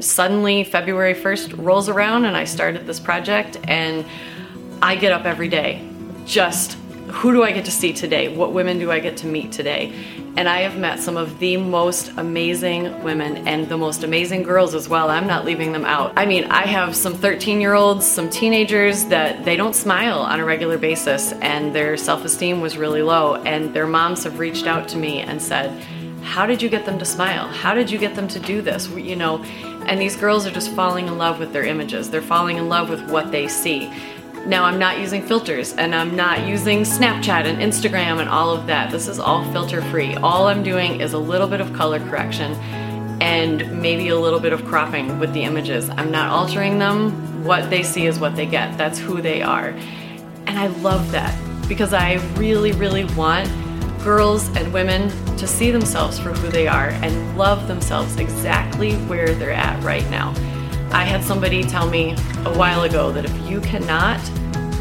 Suddenly, February 1st rolls around and I started this project, and I get up every day. Just who do I get to see today? What women do I get to meet today? And I have met some of the most amazing women and the most amazing girls as well. I'm not leaving them out. I mean, I have some 13 year olds, some teenagers that they don't smile on a regular basis and their self esteem was really low. And their moms have reached out to me and said, How did you get them to smile? How did you get them to do this? You know, and these girls are just falling in love with their images. They're falling in love with what they see. Now, I'm not using filters and I'm not using Snapchat and Instagram and all of that. This is all filter free. All I'm doing is a little bit of color correction and maybe a little bit of cropping with the images. I'm not altering them. What they see is what they get. That's who they are. And I love that because I really, really want girls and women to see themselves for who they are and love themselves exactly where they're at right now. I had somebody tell me a while ago that if you cannot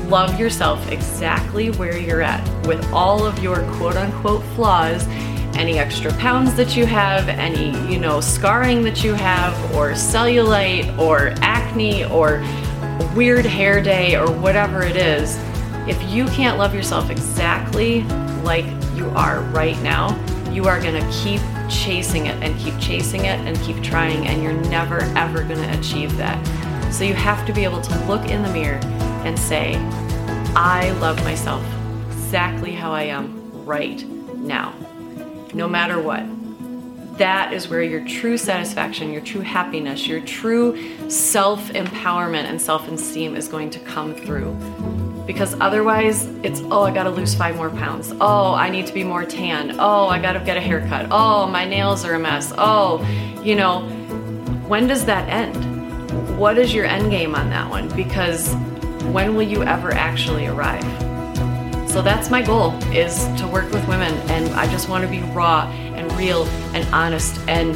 love yourself exactly where you're at with all of your quote unquote flaws, any extra pounds that you have, any, you know, scarring that you have, or cellulite, or acne, or weird hair day, or whatever it is, if you can't love yourself exactly like you are right now, you are going to keep chasing it and keep chasing it and keep trying, and you're never ever going to achieve that. So you have to be able to look in the mirror and say, I love myself exactly how I am right now, no matter what. That is where your true satisfaction, your true happiness, your true self empowerment and self esteem is going to come through because otherwise it's oh i gotta lose five more pounds. Oh i need to be more tan. Oh i gotta get a haircut. Oh my nails are a mess. Oh you know when does that end? What is your end game on that one? Because when will you ever actually arrive? So that's my goal is to work with women and i just want to be raw and real and honest and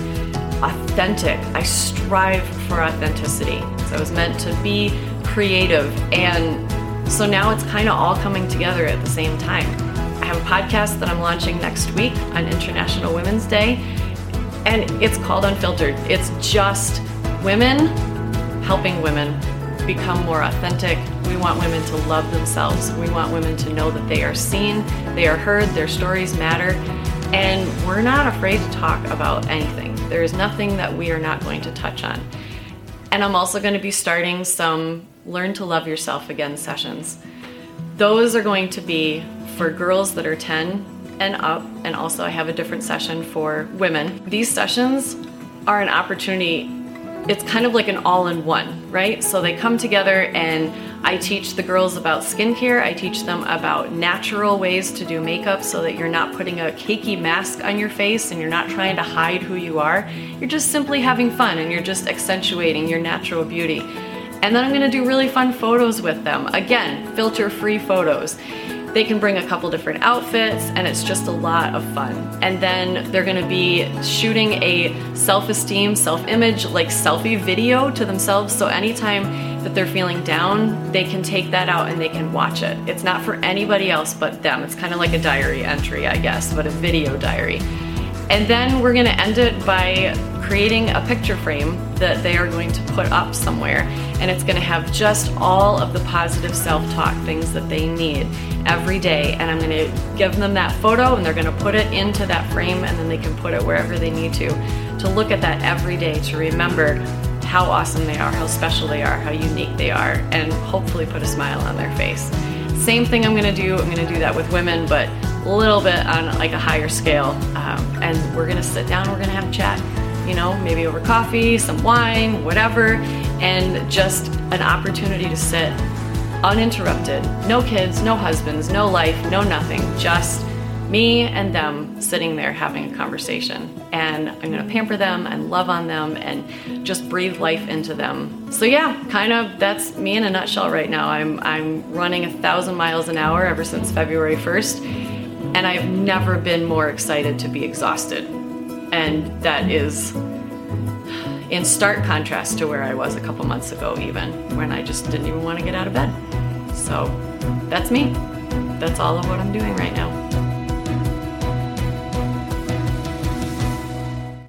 authentic. I strive for authenticity. So i was meant to be creative and so now it's kind of all coming together at the same time. I have a podcast that I'm launching next week on International Women's Day, and it's called Unfiltered. It's just women helping women become more authentic. We want women to love themselves. We want women to know that they are seen, they are heard, their stories matter, and we're not afraid to talk about anything. There is nothing that we are not going to touch on. And I'm also going to be starting some Learn to Love Yourself Again sessions. Those are going to be for girls that are 10 and up, and also I have a different session for women. These sessions are an opportunity, it's kind of like an all in one, right? So they come together and I teach the girls about skincare. I teach them about natural ways to do makeup so that you're not putting a cakey mask on your face and you're not trying to hide who you are. You're just simply having fun and you're just accentuating your natural beauty. And then I'm gonna do really fun photos with them. Again, filter free photos. They can bring a couple different outfits and it's just a lot of fun. And then they're gonna be shooting a self esteem, self image, like selfie video to themselves. So anytime that they're feeling down, they can take that out and they can watch it. It's not for anybody else but them. It's kind of like a diary entry, I guess, but a video diary. And then we're gonna end it by creating a picture frame that they are going to put up somewhere. And it's going to have just all of the positive self talk things that they need every day. And I'm going to give them that photo and they're going to put it into that frame and then they can put it wherever they need to. To look at that every day to remember how awesome they are, how special they are, how unique they are, and hopefully put a smile on their face. Same thing I'm gonna do, I'm gonna do that with women, but little bit on like a higher scale. Um, and we're gonna sit down, we're gonna have a chat you know, maybe over coffee, some wine, whatever, and just an opportunity to sit uninterrupted. No kids, no husbands, no life, no nothing. Just me and them sitting there having a conversation. And I'm gonna pamper them and love on them and just breathe life into them. So yeah, kind of that's me in a nutshell right now. I'm I'm running a thousand miles an hour ever since February 1st, and I've never been more excited to be exhausted. And that is in stark contrast to where I was a couple months ago, even when I just didn't even want to get out of bed. So that's me. That's all of what I'm doing right now.